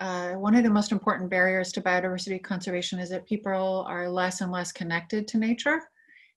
uh, one of the most important barriers to biodiversity conservation is that people are less and less connected to nature,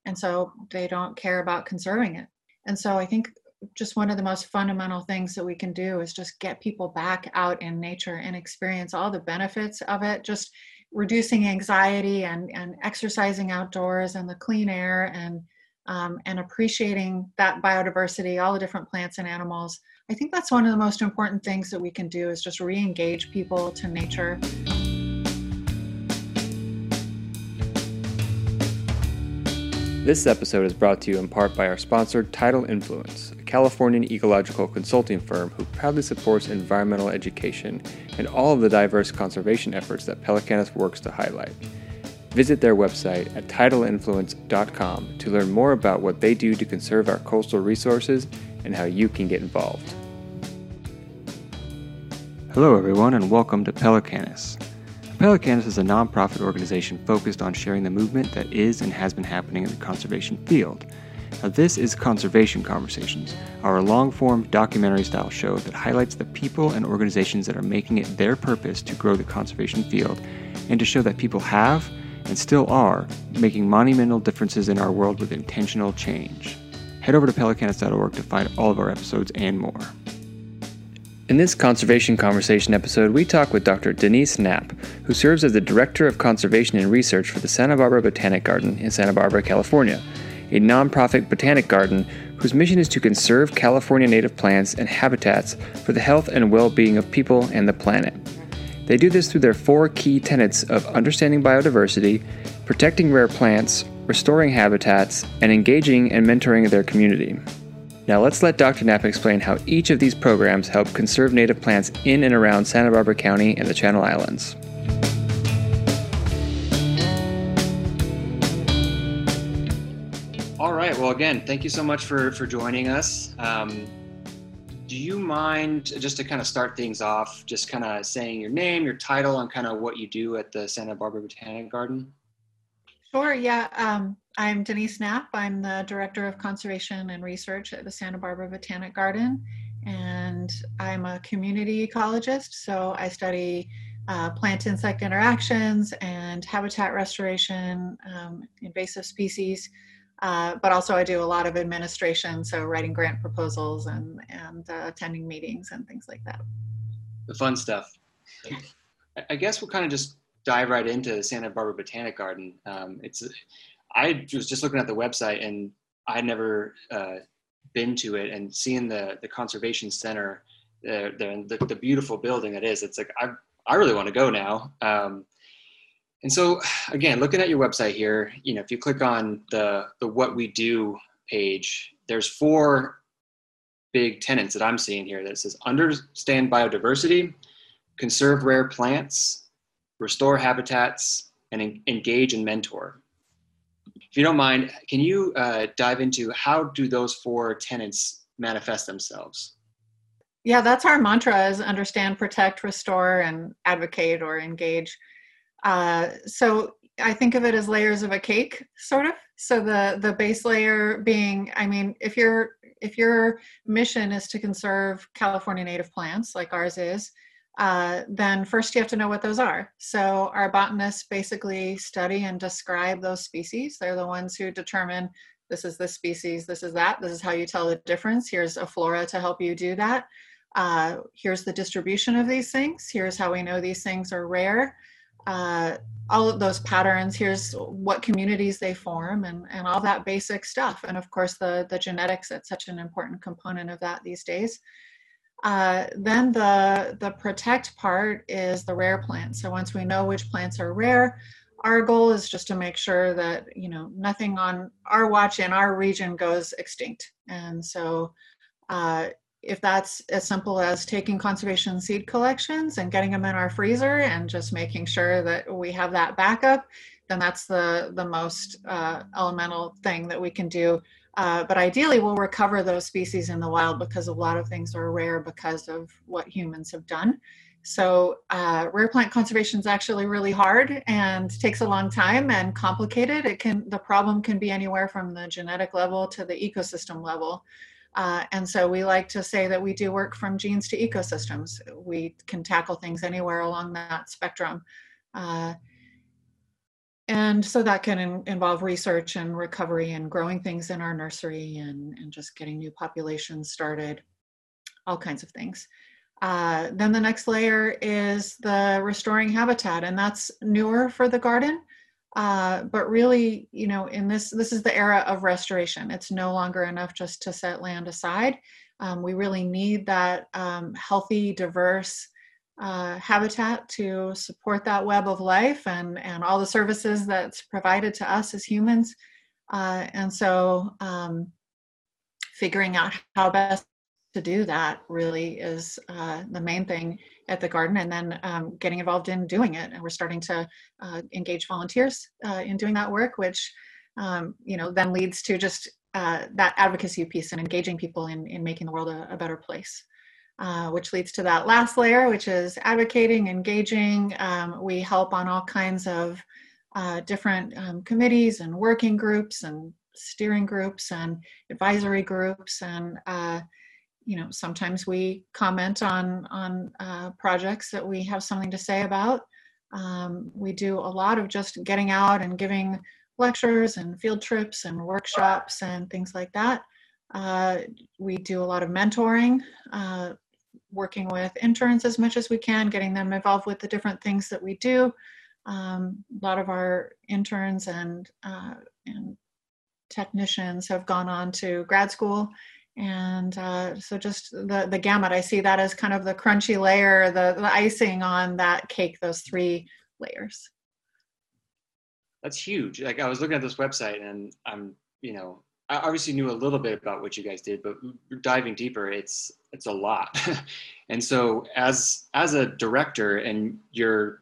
and so they don't care about conserving it. And so I think just one of the most fundamental things that we can do is just get people back out in nature and experience all the benefits of it. Just reducing anxiety and, and exercising outdoors and the clean air and um, and appreciating that biodiversity, all the different plants and animals. I think that's one of the most important things that we can do is just re-engage people to nature. This episode is brought to you in part by our sponsor, Tidal Influence, a Californian ecological consulting firm who proudly supports environmental education and all of the diverse conservation efforts that Pelecanus works to highlight. Visit their website at tidal.influence.com to learn more about what they do to conserve our coastal resources and how you can get involved. Hello, everyone, and welcome to Pelecanus. Pelecanus is a nonprofit organization focused on sharing the movement that is and has been happening in the conservation field. Now, this is Conservation Conversations, our long form documentary style show that highlights the people and organizations that are making it their purpose to grow the conservation field and to show that people have and still are making monumental differences in our world with intentional change. Head over to pelecanus.org to find all of our episodes and more. In this Conservation Conversation episode, we talk with Dr. Denise Knapp, who serves as the Director of Conservation and Research for the Santa Barbara Botanic Garden in Santa Barbara, California, a nonprofit botanic garden whose mission is to conserve California native plants and habitats for the health and well being of people and the planet. They do this through their four key tenets of understanding biodiversity, protecting rare plants, restoring habitats, and engaging and mentoring their community. Now let's let Dr. Knapp explain how each of these programs help conserve native plants in and around Santa Barbara County and the Channel Islands. All right. Well, again, thank you so much for for joining us. Um, do you mind just to kind of start things off, just kind of saying your name, your title, and kind of what you do at the Santa Barbara Botanic Garden? Sure. Yeah. Um, I'm Denise Knapp. I'm the Director of Conservation and Research at the Santa Barbara Botanic Garden, and I'm a community ecologist. So I study uh, plant insect interactions and habitat restoration, um, invasive species. Uh, but also I do a lot of administration, so writing grant proposals and and uh, attending meetings and things like that. The fun stuff. I guess we'll kind of just dive right into the Santa Barbara Botanic Garden. Um, it's I was just looking at the website and I'd never uh, been to it and seeing the the conservation center, the, the the beautiful building that is. It's like I I really want to go now. Um, and so again, looking at your website here, you know, if you click on the the what we do page, there's four big tenants that I'm seeing here that says understand biodiversity, conserve rare plants, restore habitats, and engage and mentor. If you don't mind, can you uh, dive into how do those four tenants manifest themselves? Yeah, that's our mantra is understand, protect, restore, and advocate or engage. Uh, so I think of it as layers of a cake, sort of. So the the base layer being, I mean, if your if your mission is to conserve California native plants, like ours is, uh, then first you have to know what those are. So our botanists basically study and describe those species. They're the ones who determine this is this species, this is that. This is how you tell the difference. Here's a flora to help you do that. Uh, here's the distribution of these things. Here's how we know these things are rare uh, all of those patterns here's what communities they form and, and all that basic stuff and of course the, the genetics that's such an important component of that these days uh, then the the protect part is the rare plants so once we know which plants are rare our goal is just to make sure that you know nothing on our watch in our region goes extinct and so uh, if that's as simple as taking conservation seed collections and getting them in our freezer and just making sure that we have that backup, then that's the, the most uh, elemental thing that we can do. Uh, but ideally, we'll recover those species in the wild because a lot of things are rare because of what humans have done. So, uh, rare plant conservation is actually really hard and takes a long time and complicated. It can the problem can be anywhere from the genetic level to the ecosystem level. Uh, and so we like to say that we do work from genes to ecosystems. We can tackle things anywhere along that spectrum. Uh, and so that can in, involve research and recovery and growing things in our nursery and, and just getting new populations started, all kinds of things. Uh, then the next layer is the restoring habitat, and that's newer for the garden. Uh, but really, you know, in this, this is the era of restoration. It's no longer enough just to set land aside. Um, we really need that um, healthy, diverse uh, habitat to support that web of life and, and all the services that's provided to us as humans. Uh, and so um, figuring out how best to do that really is uh, the main thing at the garden and then um, getting involved in doing it and we're starting to uh, engage volunteers uh, in doing that work which um, you know then leads to just uh, that advocacy piece and engaging people in, in making the world a, a better place uh, which leads to that last layer which is advocating engaging. Um, we help on all kinds of uh, different um, committees and working groups and steering groups and advisory groups. And you know sometimes we comment on on uh, projects that we have something to say about. Um, we do a lot of just getting out and giving lectures and field trips and workshops and things like that. Uh, we do a lot of mentoring uh, working with interns as much as we can getting them involved with the different things that we do. Um, a lot of our interns and uh, and technicians have gone on to grad school. And uh, so just the the gamut i see that as kind of the crunchy layer the, the icing on that cake those three layers. That's huge. Like i was looking at this website and i'm you know i obviously knew a little bit about what you guys did but diving deeper it's it's a lot and so as as a director and you're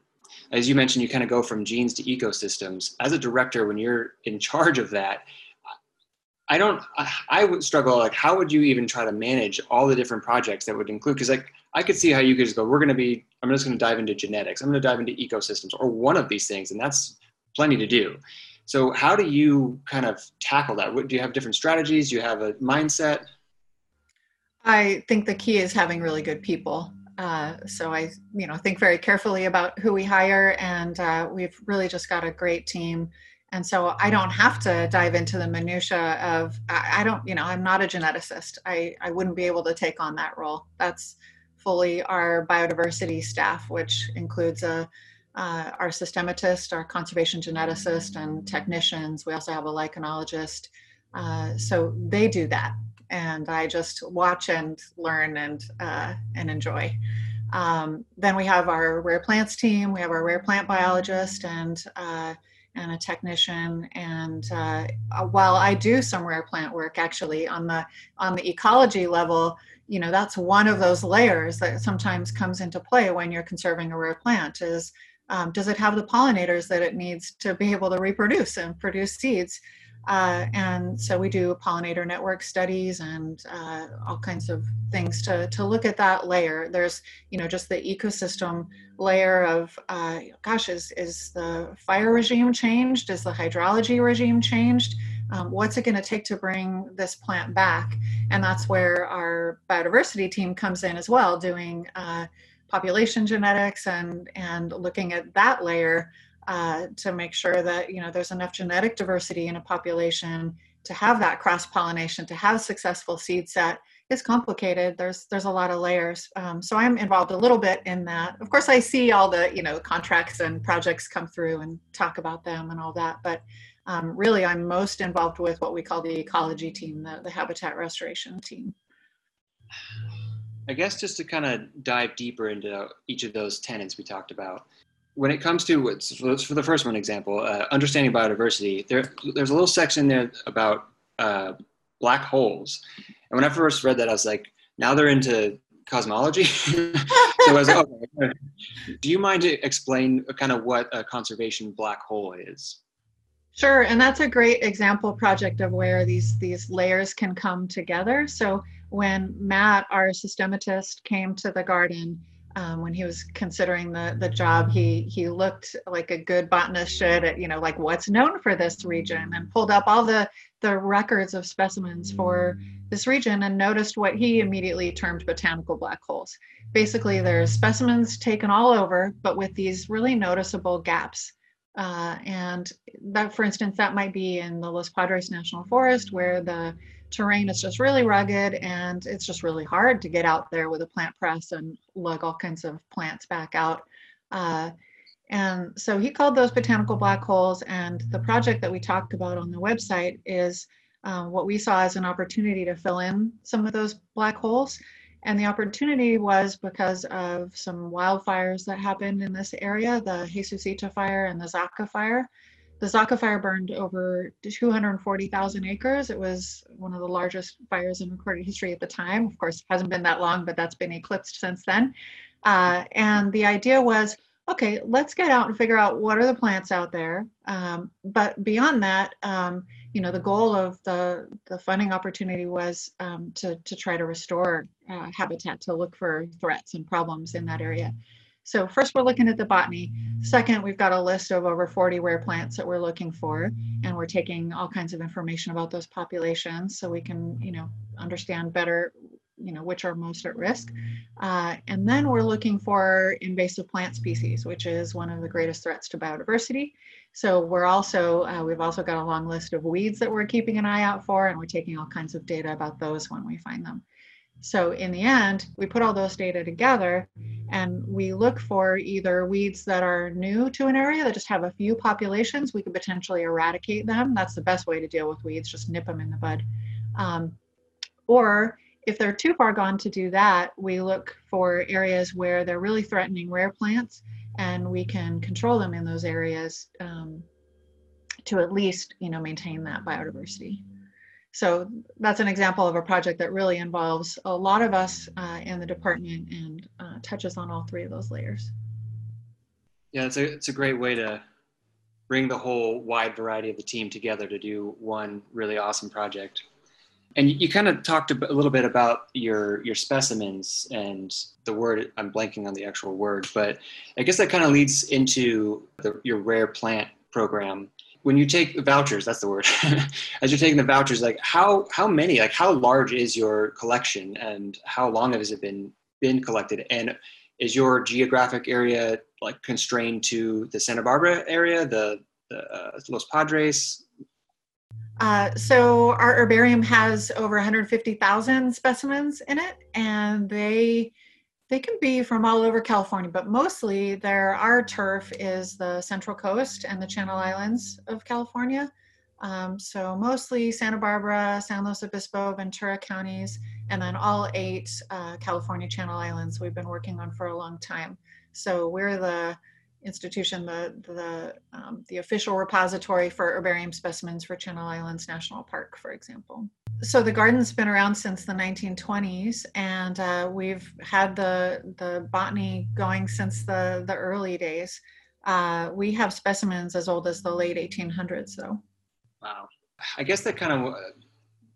as you mentioned you kind of go from genes to ecosystems as a director when you're in charge of that I don't, I would struggle, like, how would you even try to manage all the different projects that would include? Because, like, I could see how you could just go, we're going to be, I'm just going to dive into genetics, I'm going to dive into ecosystems, or one of these things, and that's plenty to do. So, how do you kind of tackle that? What, do you have different strategies? Do you have a mindset? I think the key is having really good people. Uh, so I, you know, think very carefully about who we hire, and uh, we've really just got a great team and so i don't have to dive into the minutia of i, don't you know i'm not a geneticist I, I wouldn't be able to take on that role that's fully our biodiversity staff which includes a uh, our systematist our conservation geneticist and technicians we also have a lichenologist uh, so they do that and i just watch and learn and uh, and enjoy um, then we have our rare plants team we have our rare plant biologist and uh, and a technician. And uh, uh, while I do some rare plant work, actually on the on the ecology level, you know that's one of those layers that sometimes comes into play when you're conserving a rare plant. Is um, does it have the pollinators that it needs to be able to reproduce and produce seeds? Uh, and so we do pollinator network studies and uh, all kinds of things to, to look at that layer. There's, you know, just the ecosystem layer of, uh, gosh, is, is the fire regime changed? Is the hydrology regime changed? Um, what's it going to take to bring this plant back? And that's where our biodiversity team comes in as well, doing uh, population genetics and, and looking at that layer uh, to make sure that you know there's enough genetic diversity in a population to have that cross pollination to have successful seed set is complicated. There's there's a lot of layers. Um, so i'm involved a little bit in that. Of course i see all the you know contracts and projects come through and talk about them and all that but um, really i'm most involved with what we call the ecology team the, the habitat restoration team i guess just to kind of dive deeper into each of those tenets we talked about when it comes to for the first one example, uh, understanding biodiversity, there there's a little section there about uh, black holes, and when I first read that, I was like, now they're into cosmology. so I was like, okay. do you mind to explain kind of what a conservation black hole is? Sure, and that's a great example project of where these these layers can come together. So when Matt, our systematist, came to the garden um, when he was considering the the job, he he looked like a good botanist should at you know like what's known for this region and pulled up all the the records of specimens for this region and noticed what he immediately termed botanical black holes. Basically, there's specimens taken all over, but with these really noticeable gaps. Uh, and that, for instance, that might be in the Los Padres National Forest where the terrain is just really rugged and it's just really hard to get out there with a plant press and lug all kinds of plants back out. Uh, and so he called those botanical black holes. And the project that we talked about on the website is uh, what we saw as an opportunity to fill in some of those black holes. And the opportunity was because of some wildfires that happened in this area, the Jesusita fire and the Zaca fire. The Zaca fire burned over 240,000 acres. It was one of the largest fires in recorded history at the time. Of course, hasn't been that long, but that's been eclipsed since then. Uh, and the idea was, okay, let's get out and figure out what are the plants out there. Um, but beyond that, um, you know, the goal of the, the funding opportunity was um, to, to try to restore uh, habitat, to look for threats and problems in that area. So first we're looking at the botany. Second, we've got a list of over 40 rare plants that we're looking for, and we're taking all kinds of information about those populations so we can, you know, understand better, you know, which are most at risk. Uh, and then we're looking for invasive plant species, which is one of the greatest threats to biodiversity. So we're also, uh, we've also got a long list of weeds that we're keeping an eye out for, and we're taking all kinds of data about those when we find them. So in the end, we put all those data together and we look for either weeds that are new to an area that just have a few populations. We could potentially eradicate them. That's the best way to deal with weeds, just nip them in the bud. Um, or if they're too far gone to do that, we look for areas where they're really threatening rare plants and we can control them in those areas um, to at least, you know, maintain that biodiversity. So that's an example of a project that really involves a lot of us uh, in the department and uh, touches on all three of those layers. Yeah, it's a, it's a great way to bring the whole wide variety of the team together to do one really awesome project. And you, kind of talked a, little bit about your your specimens and the word. I'm blanking on the actual word, but I guess that kind of leads into the, your rare plant program when you take vouchers that's the word as you're taking the vouchers like how how many like how large is your collection and how long has it been been collected and is your geographic area like constrained to the santa barbara area the, the uh, los padres uh, so our herbarium has over 150,000 specimens in it, and they they can be from all over California, but mostly there our turf is the Central Coast and the Channel Islands of California. Um, so mostly Santa Barbara, San Luis Obispo, Ventura counties, and then all eight uh, California Channel Islands we've been working on for a long time. So we're the institution, the the um, the official repository for herbarium specimens for Channel Islands National Park, for example. So the garden's been around since the 1920s and uh, we've had the the botany going since the the early days. Uh, we have specimens as old as the late 1800s though. Wow. I guess that kind of uh,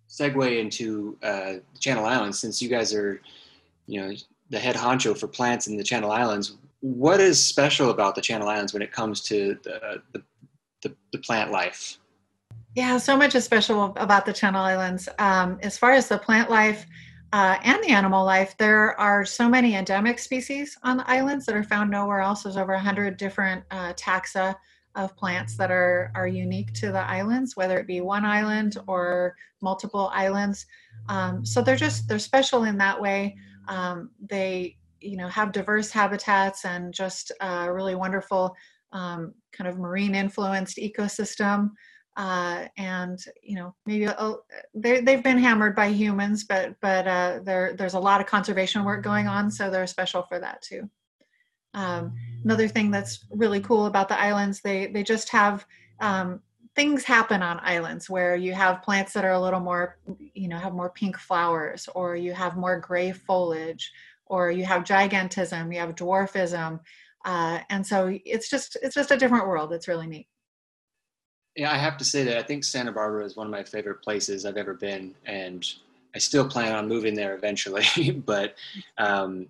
segue into uh, channel islands since you guys are you know the head honcho for plants in the channel islands what is special about the channel islands when it comes to the, the, the, the plant life yeah, so much is special about the Channel Islands. Um, as far as the plant life uh, and the animal life, there are so many endemic species on the islands that are found nowhere else. There's over 100 different uh, taxa of plants that are, are unique to the islands, whether it be one island or multiple islands. Um, so they're just, they're special in that way. Um, they, you know, have diverse habitats and just a really wonderful um, kind of marine influenced ecosystem uh, and you know maybe they they've been hammered by humans, but but uh, there there's a lot of conservation work going on, so they're special for that too. Um, another thing that's really cool about the islands, they they just have um, things happen on islands where you have plants that are a little more, you know, have more pink flowers, or you have more gray foliage, or you have gigantism, you have dwarfism, uh, and so it's just it's just a different world. It's really neat yeah, I have to say that I think Santa Barbara is one of my favorite places I've ever been, and I still plan on moving there eventually. but um,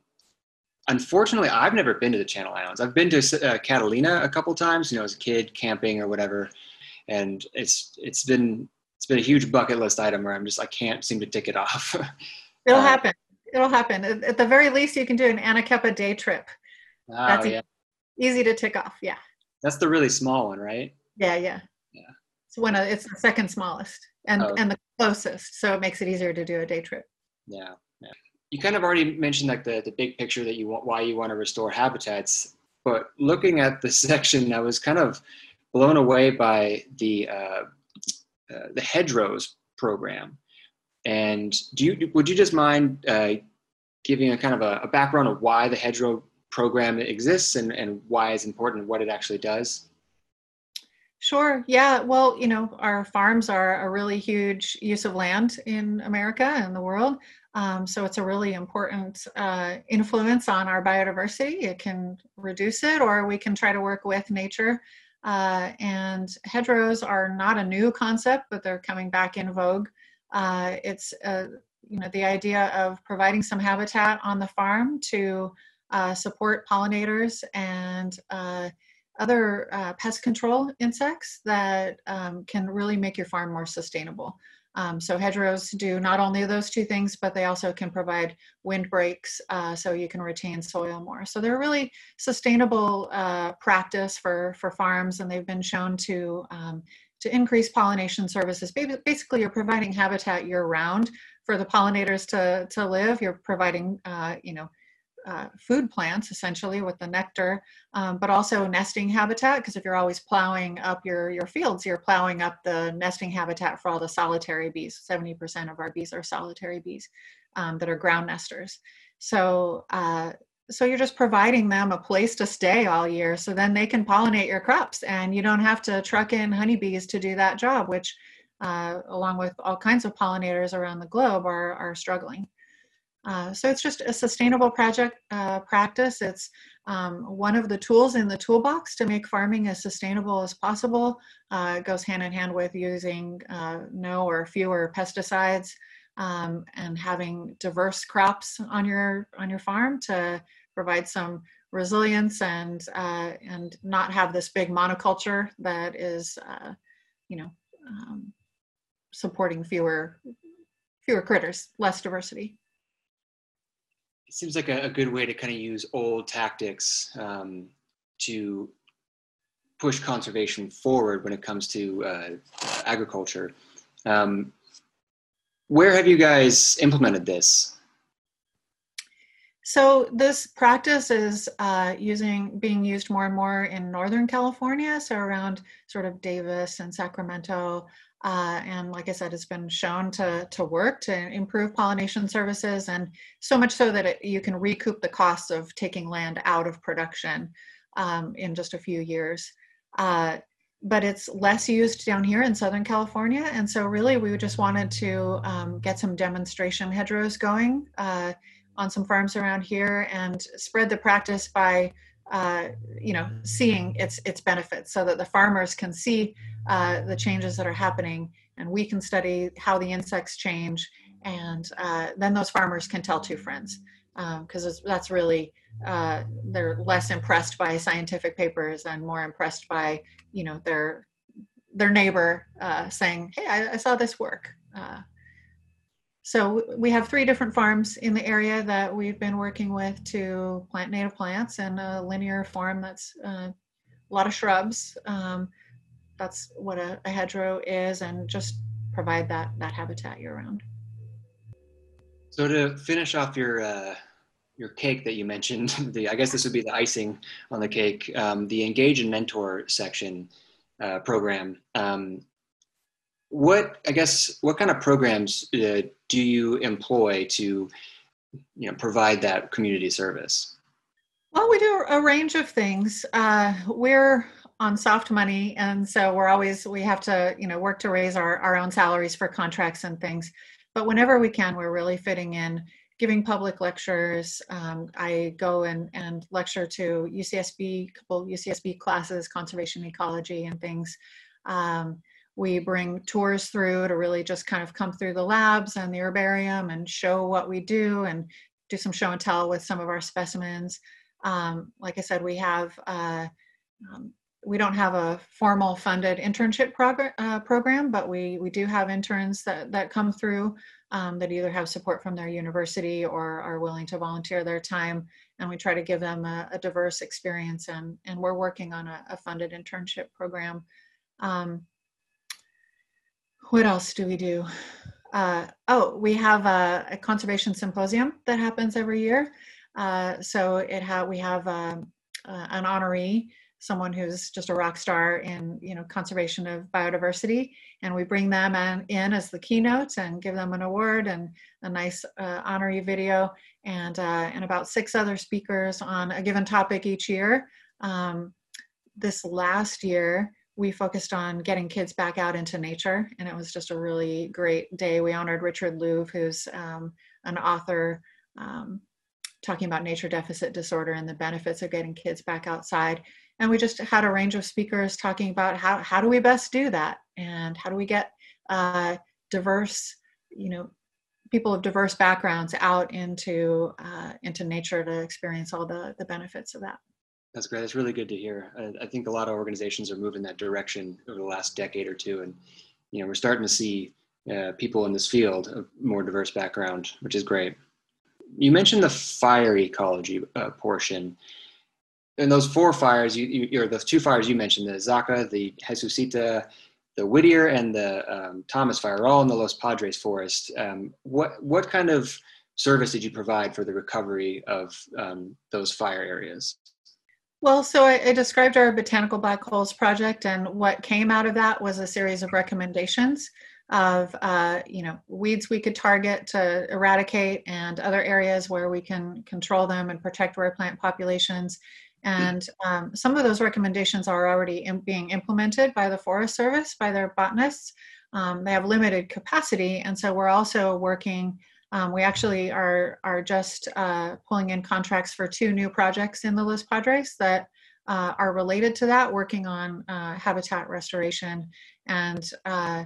unfortunately, I've never been to the Channel Islands. I've been to uh, Catalina a couple times, you know, as a kid camping or whatever, and it's it's been it's been a huge bucket list item where I'm just I can't seem to tick it off. It'll uh, happen. It'll happen. At the very least, you can do an Anacapa day trip. Oh, That's yeah. easy to tick off. Yeah. That's the really small one, right? Yeah, yeah. Yeah. It's one of it's the second smallest and oh. and the closest, so it makes it easier to do a day trip. Yeah, yeah. You kind of already mentioned like the the big picture that you want why you want to restore habitats, but looking at the section, I was kind of blown away by the uh, uh, the hedgerows program. And do you would you just mind uh, giving a kind of a, a, background of why the hedgerow program exists and, and why it's important, and what it actually does? Sure. Yeah. Well, you know, our farms are a really huge use of land in America and the world. Um, so it's a really important uh, influence on our biodiversity. It can reduce it, or we can try to work with nature uh, and hedgerows are not a new concept, but they're coming back in vogue. Uh, it's uh, you know the idea of providing some habitat on the farm to uh, support pollinators and uh, other uh, pest control insects that um, can really make your farm more sustainable. Um, so hedgerows do not only those two things, but they also can provide windbreaks uh, so you can retain soil more. So they're a really sustainable uh, practice for, for farms and they've been shown to, um, to increase pollination services. Basically, you're providing habitat year round for the pollinators to, to live. You're providing, uh, you know, uh, food plants essentially with the nectar, um, but also nesting habitat because if you're always plowing up your, your fields, you're plowing up the nesting habitat for all the solitary bees. 70% of our bees are solitary bees um, that are ground nesters. So, uh, so you're just providing them a place to stay all year so then they can pollinate your crops and you don't have to truck in honeybees to do that job, which uh, along with all kinds of pollinators around the globe are, are struggling. Uh, so it's just a sustainable project uh, practice. It's um, one of the tools in the toolbox to make farming as sustainable as possible. Uh, it goes hand in hand with using uh, no or fewer pesticides um, and having diverse crops on your on your farm to provide some resilience and uh, and not have this big monoculture that is you know um, supporting fewer fewer critters, less diversity it seems like a, a, good way to kind of use old tactics um, to push conservation forward when it comes to uh, agriculture. Um, where have you guys implemented this? So this practice is uh, using being used more and more in Northern California, so around sort of Davis and Sacramento, uh, and like I said, it's been shown to, to work to improve pollination services and so much so that it, you can recoup the costs of taking land out of production um, in just a few years. Uh, but it's less used down here in Southern California. And so really we just wanted to um, get some demonstration hedgerows going uh, on some farms around here and spread the practice by uh, you know, seeing its its benefits, so that the farmers can see uh, the changes that are happening, and we can study how the insects change, and uh, then those farmers can tell two friends, because um, that's really uh, they're less impressed by scientific papers and more impressed by you know their their neighbor uh, saying, "Hey, I, I, saw this work." Uh, so we have three different farms in the area that we've been working with to plant native plants and a linear farm that's uh, a lot of shrubs. Um, that's what a, a, hedgerow is and just provide that, that habitat year round. So to finish off your, uh, your cake that you mentioned, the, I guess this would be the icing on the cake, um, the engage and mentor section uh, program. Um, what I guess what kind of programs uh, do you employ to you know provide that community service? Well, we do a range of things. Uh, we're on soft money, and so we're always we have to you know work to raise our our own salaries for contracts and things. But whenever we can, we're really fitting in giving public lectures. Um, I go and, and lecture to UCSB, couple UCSB classes, conservation ecology and things. Um, we bring tours through to really just kind of come through the labs and the herbarium and show what we do and do some show and tell with some of our specimens. Um, like I said, we have uh, um, we don't have a formal funded internship uh, program, but we we do have interns that that come through um, that either have support from their university or are willing to volunteer their time, and we try to give them a, a diverse experience. and And we're working on a, a funded internship program. Um, what else do we do? Uh, oh, we have a, a, conservation symposium that happens every year. Uh, so it ha- we have um, uh, an honoree someone who's just a rock star in you know conservation of biodiversity. And we bring them in, as the keynote and give them an award and a nice uh, honoree video. And uh, and about six other speakers on a given topic each year. Um, this last year we focused on getting kids back out into nature. And it was just a really great day. We honored richard louv who's um, an author um, talking about nature deficit disorder and the benefits of getting kids back outside. And we just had a range of speakers talking about how, how do we best do that? And how do we get uh, diverse you know people of diverse backgrounds out into uh, into nature to experience all the the benefits of that. That's great. That's really good to hear. I, I think a lot of organizations are moving that direction over the last decade or two. And you know we're starting to see uh, people in this field of more diverse background which is great you mentioned the fire ecology uh, portion and those four fires, you, you or the two fires you mentioned, the Zaca, the Jesusita, the Whittier, and the um, Thomas fire, are all in the Los Padres forest. Um, what what kind of service did you provide for the recovery of um, those fire areas? Well, so I, I, described our botanical black holes project, and what came out of that was a series of recommendations of uh, you know weeds we could target to eradicate, and other areas where we can control them and protect rare plant populations. And um, some of those recommendations are already in, being implemented by the Forest Service, by their botanists. Um, they have limited capacity, and so we're also working. Um, we actually are are just uh, pulling in contracts for two new projects in the Los Padres that uh, are related to that, working on uh, habitat restoration, and uh,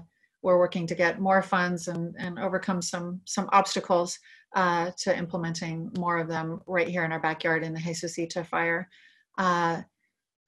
we're working to get more funds and, and overcome some some obstacles uh, to implementing more of them right here in our backyard in the Jesusita fire. Uh,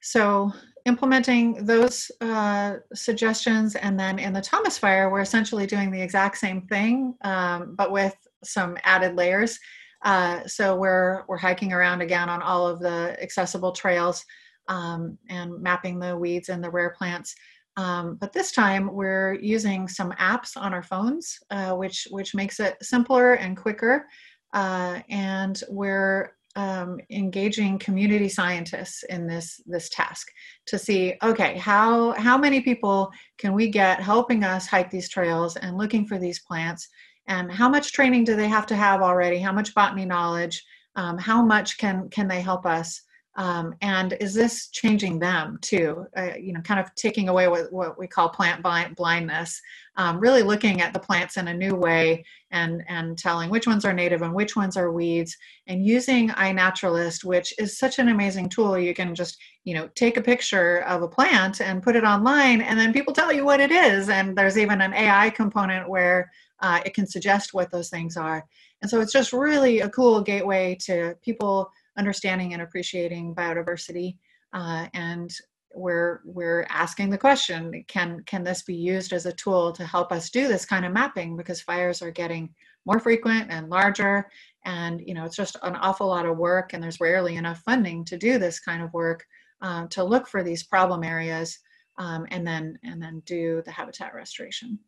so implementing those uh, suggestions and then in the Thomas Fire, we're essentially doing the exact same thing, um, but with some added layers. Uh, so we're, we're hiking around again on all of the accessible trails um, and mapping the weeds and the rare plants. Um, but this time we're using some apps on our phones, uh, which, which makes it simpler and quicker. Uh, and we're um, engaging community scientists in this this task to see okay how how many people can we get helping us hike these trails and looking for these plants? And how much training do they have to have already? How much botany knowledge? Um, how much can can they help us um, and is this changing them too? Uh, you know, kind of taking away what, what we call plant blind, blindness, um, really looking at the plants in a new way and, and telling which ones are native and which ones are weeds and using iNaturalist, which is such an amazing tool. You can just, you know, take a picture of a plant and put it online and then people tell you what it is. And there's even an AI component where uh, it can suggest what those things are. And so it's just really a cool gateway to people understanding and appreciating biodiversity. Uh, and we're we're asking the question: Can can this be used as a tool to help us do this kind of mapping? Because fires are getting more frequent and larger, and you know it's just an awful lot of work, and there's rarely enough funding to do this kind of work uh, to look for these problem areas, um, and then and then do the habitat restoration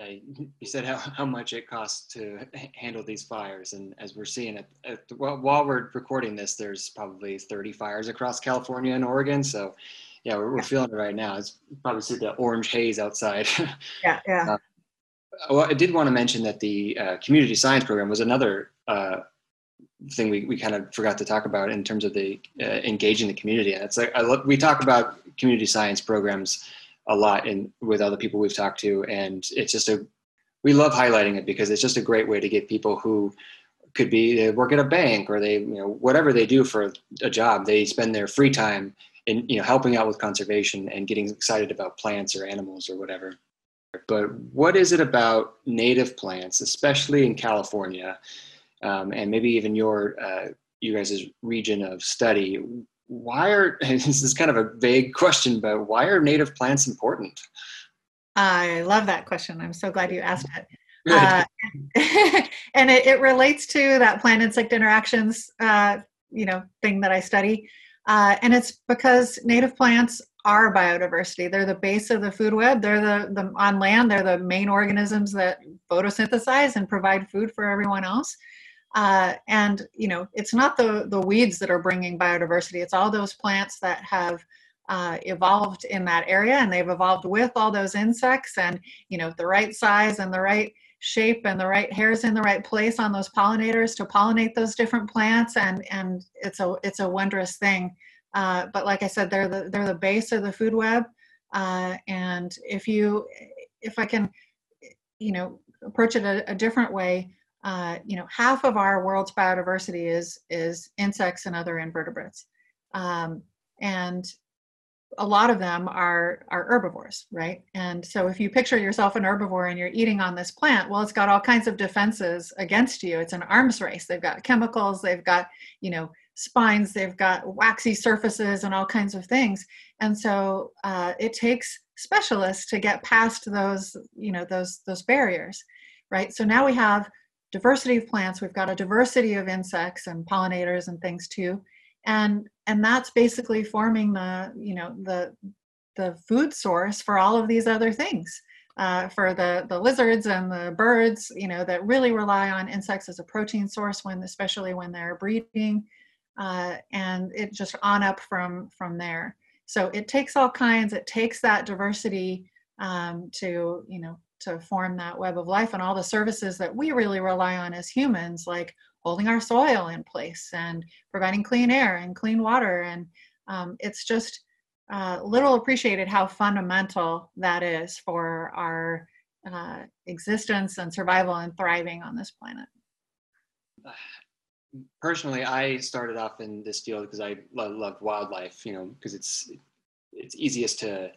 uh, you said how, how much it costs to handle these fires. And as we're seeing it, at, while, while we're recording this, there's probably 30 fires across California and Oregon. So yeah, we're, we're feeling it right now. It's probably see the orange haze outside. Yeah, yeah. Uh, well, I did want to mention that the uh, community science program was another uh, thing we, we kind of forgot to talk about in terms of the uh, engaging the community. And it's like I look, we talk about community science programs a lot in with other people we've talked to, and it's just a we love highlighting it because it's just a great way to get people who could be they work at a bank or they you know whatever they do for a job they spend their free time in you know helping out with conservation and getting excited about plants or animals or whatever. But what is it about native plants especially in california um, and maybe even your uh, you guys' region of study, why are this is kind of a vague question, but why are native plants important? I love that question. I'm so glad you asked it. Uh, and it, it, relates to that plant insect interactions, uh, you know, thing that I study. Uh, and it's because native plants are biodiversity. They're the base of the food web. They're the, the on land. They're the main organisms that photosynthesize and provide food for everyone else. Uh, and you know, it's not the the weeds that are bringing biodiversity. It's all those plants that have uh, evolved in that area, and they've evolved with all those insects, and you know, the right size and the right shape and the right hairs in the right place on those pollinators to pollinate those different plants, and and it's a it's a wondrous thing. Uh, but like I said, they're the they're the base of the food web, uh, and if you if I can, you know, approach it a, a different way uh, you know, half of our world's biodiversity is is insects and other invertebrates, um, and a lot of them are are herbivores, right? And so if you picture yourself an herbivore and you're eating on this plant, well, it's got all kinds of defenses against you. It's an arms race. They've got chemicals. They've got you know spines. They've got waxy surfaces and all kinds of things. And so uh, it takes specialists to get past those you know those those barriers, right? So now we have diversity of plants. We've got a diversity of insects and pollinators and things too. And and that's basically forming the you know the the food source for all of these other things uh, for the the lizards and the birds you know that really rely on insects as a protein source when especially when they're breeding uh, and it just on up from from there. So it takes all kinds. It takes that diversity um, to you know to form that web of life and all the services that we really rely on as humans like holding our soil in place and providing clean air and clean water. And um, it's just uh, little appreciated how fundamental that is for our uh, existence and survival and thriving on this planet. Personally i started off in this field because i love, love wildlife you know because it's it's easiest to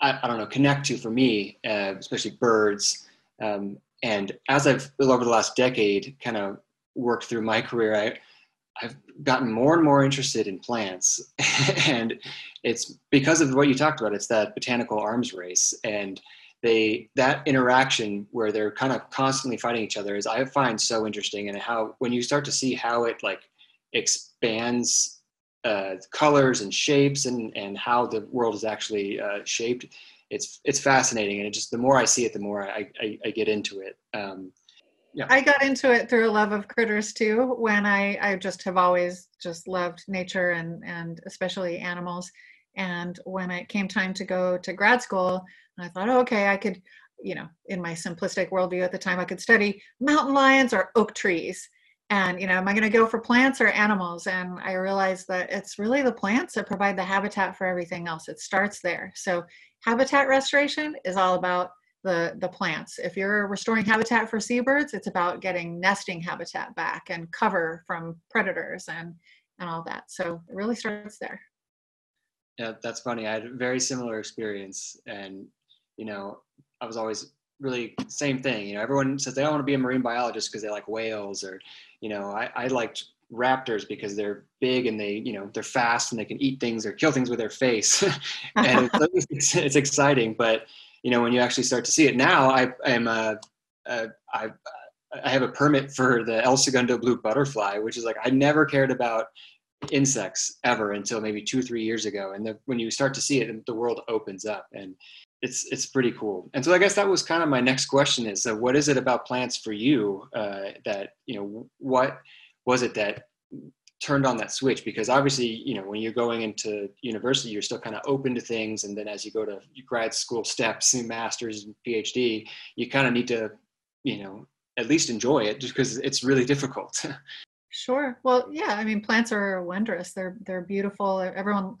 I, I don't know connect to for me, uh, especially birds. Um, and as I've over the last decade kind of worked through my career, I I've gotten more and more interested in plants, and it's because of what you talked about. It's that botanical arms race, and they that interaction where they're kind of constantly fighting each other is I find so interesting, and how when you start to see how it like expands uh, colors and shapes and, and how the world is actually uh, shaped. It's it's fascinating, and it just the more I see it, the more I, I, I get into it. Um, yeah. I got into it through a love of critters too. When I I just have always just loved nature and and especially animals. And when it came time to go to grad school, I thought, oh, okay, I could, you know, in my simplistic worldview at the time, I could study mountain lions or oak trees and you know am i going to go for plants or animals? And i realized that it's really the plants that provide the habitat for everything else. It starts there. So habitat restoration is all about the the plants. If you're restoring habitat for seabirds it's about getting nesting habitat back and cover from predators and and all that. So it really starts there. Yeah that's funny. I had a very similar experience. And you know i was always really same thing. You know, everyone says they don't want to be a marine biologist because they like whales or, you know, I, I liked raptors because they're big and they, you know, they're fast and they can eat things or kill things with their face. and it's, it's, exciting, but you know, when you actually start to see it now, I am a, a I, I have a permit for the El Segundo blue butterfly, which is like, I never cared about insects ever until maybe two, three years ago. And the, when you start to see it, the world opens up and it's it's pretty cool. And so I guess that was kind of my next question is uh, what is it about plants for you uh, that you know what was it that turned on that switch? Because obviously you know when you're going into university you're still kind of open to things. And then as you go to grad school steps and masters and phd you kind of need to you know at least enjoy it just because it's really difficult Sure. Well, yeah. I mean, plants are wondrous. They're they're beautiful. Everyone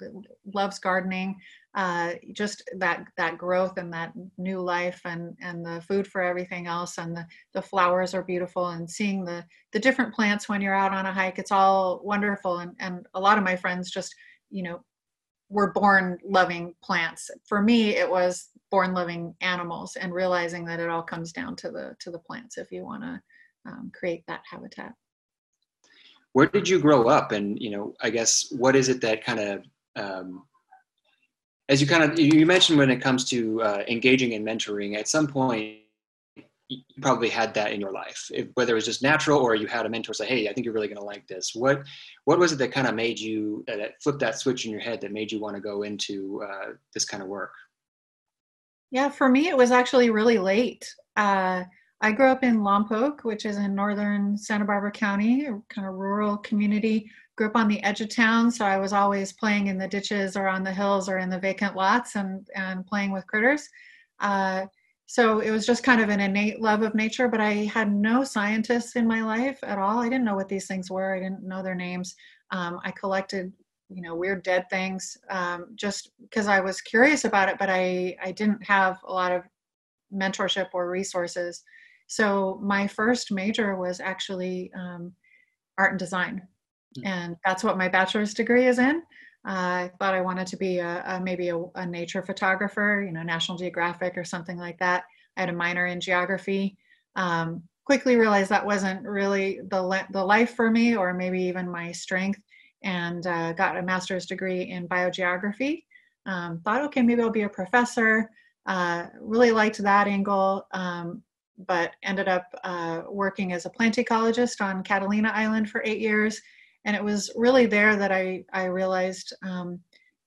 loves gardening. Uh, just that that growth and that new life and and the food for everything else and the the flowers are beautiful and seeing the the different plants when you're out on a hike. It's all wonderful. And and a lot of my friends just you know were born loving plants. For me, it was born loving animals and realizing that it all comes down to the to the plants if you want to um, create that habitat. Where did you grow up, and you know, I guess what is it that kind of um, as you kind of you mentioned when it comes to uh, engaging in mentoring at some point you probably had that in your life. If, whether it was just natural or you had a mentor say hey i think you're really going to like this. What what was it that kind of made you uh, that flipped that switch in your head that made you want to go into uh, this kind of work? Yeah for me it was actually really late. Uh, i grew up in lompoc which is in northern santa barbara county a kind of rural community. Grew up on the edge of town so i was always playing in the ditches or on the hills or in the vacant lots and and playing with critters. Uh, so it was just kind of an innate love of nature but i had no scientists in my life at all. I didn't know what these things were. I didn't know their names. Um, i collected you know weird dead things um, just because i was curious about it but i i didn't have a lot of mentorship or resources so my first major was actually um, art and design hmm. and that's what my bachelor's degree is in I thought I wanted to be a, a maybe a, a, nature photographer, you know, National Geographic or something like that. I had a minor in geography. Um, quickly realized that wasn't really the the life for me, or maybe even my strength, and uh, got a master's degree in biogeography. Um, thought, okay, maybe I'll be a professor. Uh, really liked that angle, um, but ended up uh, working as a plant ecologist on Catalina Island for eight years and it was really there that I I realized um,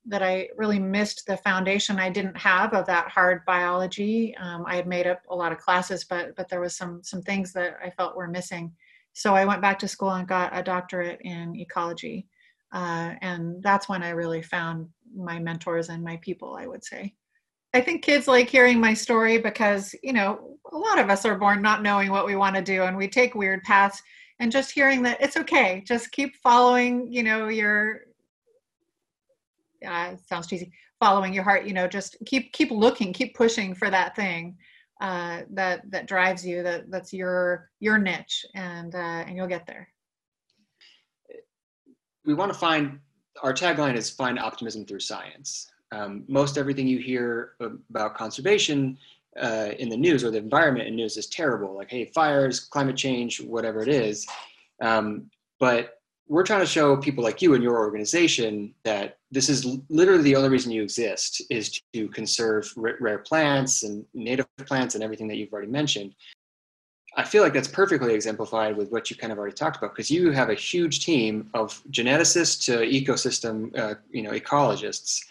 that I really missed the foundation I didn't have of that hard biology. Um, I had made up a lot of classes, but but there was some some things that I felt were missing. So I went back to school and got a doctorate in ecology, uh, and that's when I really found my mentors and my people. I would say. I think kids like hearing my story because you know a lot of us are born not knowing what we want to do, and we take weird paths and just hearing that it's okay just keep following you know your uh, sounds cheesy following your heart you know just keep keep looking keep pushing for that thing uh, that that drives you that that's your your niche and uh, and you'll get there. We want to find our tagline is find optimism through science um, most everything you hear about conservation uh, in the news or the environment in news is terrible, like hey, fires, climate change, whatever it is. Um, but we're trying to show people like you and your organization that this is literally the only reason you exist is to conserve rare plants and native plants and everything that you've already mentioned. I feel like that's perfectly exemplified with what you kind of already talked about because you have a huge team of geneticists to ecosystem, uh, you know, ecologists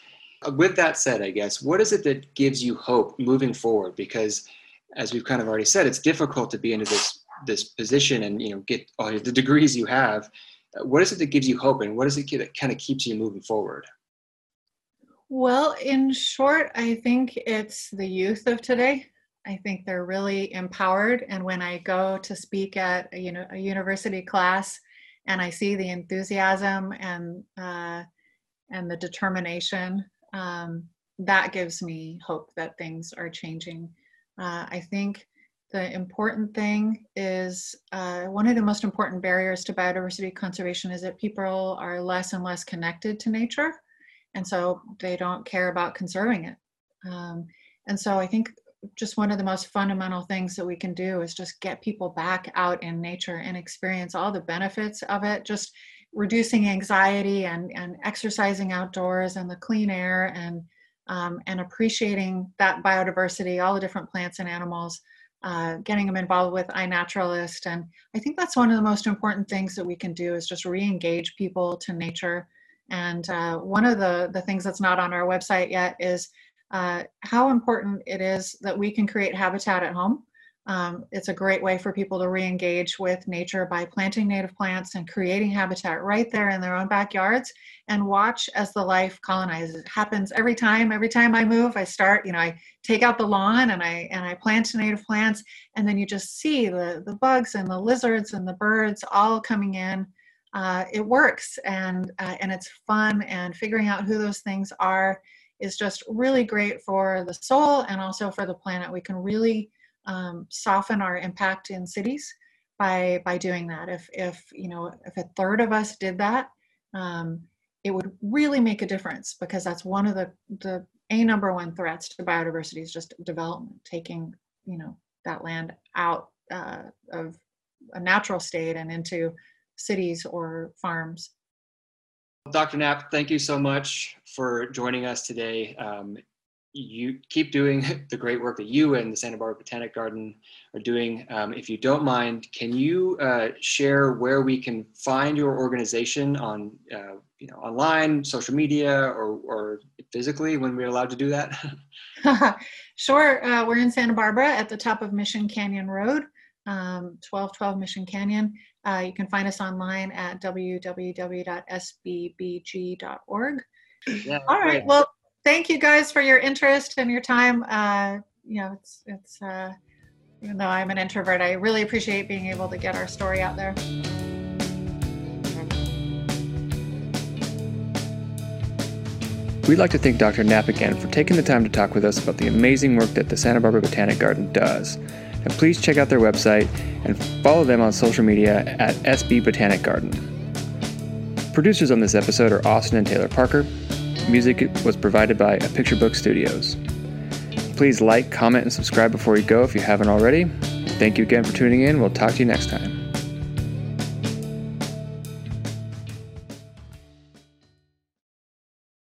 with that said, I guess, what is it that gives you hope moving forward? Because as we've kind of already said, it's difficult to be into this this position and you know get all the degrees you have. What is it that gives you hope, and what is it that kind of keeps you moving forward? Well, in short, I think it's the youth of today. I think they're really empowered, and when I go to speak at a, you know a university class, and I see the enthusiasm and uh, and the determination um, that gives me hope that things are changing. Uh, I think the important thing is uh, one of the most important barriers to biodiversity conservation is that people are less and less connected to nature, and so they don't care about conserving it. Um, and so I think just one of the most fundamental things that we can do is just get people back out in nature and experience all the benefits of it. Just reducing anxiety and, and exercising outdoors and the clean air and um, and appreciating that biodiversity, all the different plants and animals, uh, getting them involved with iNaturalist. And I think that's one of the most important things that we can do is just re-engage people to nature. And uh, one of the, the things that's not on our website yet is uh, how important it is that we can create habitat at home. Um, it's a great way for people to re-engage with nature by planting native plants and creating habitat right there in their own backyards and watch as the life colonizes. It happens every time. Every time I move, I start, you know, I take out the lawn and I and I plant native plants, and then you just see the the bugs and the lizards and the birds all coming in. Uh, it works and uh, and it's fun and figuring out who those things are is just really great for the soul and also for the planet. We can really um, soften our impact in cities by by doing that. If if you know if a third of us did that, um, it would really make a difference because that's one of the the a number one threats to biodiversity is just development, taking you know that land out uh, of a natural state and into cities or farms. Dr. Knapp, thank you so much for joining us today. Um, you keep doing the great work that you and the Santa Barbara Botanic Garden are doing. Um, if you don't mind, can you uh, share where we can find your organization on, uh, you know, online, social media, or, or physically when we're allowed to do that? sure. Uh, we're in Santa Barbara at the top of Mission Canyon Road, um, 1212 Mission Canyon. Uh, you can find us online at www.sbbg.org. Yeah, All right. Great. Well, thank you guys for your interest and your time. Uh, you know, it's it's uh, even though I'm an introvert, I really appreciate being able to get our story out there. We'd like to thank Dr. Knapp again for taking the time to talk with us about the amazing work that the Santa Barbara Botanic Garden does. And please check out their website and follow them on social media at SB Botanic Garden. Producers on this episode are Austin and Taylor Parker. Music was provided by A Picture Book Studios. Please like, comment, and subscribe before you go if you haven't already. Thank you again for tuning in. We'll talk to you next time.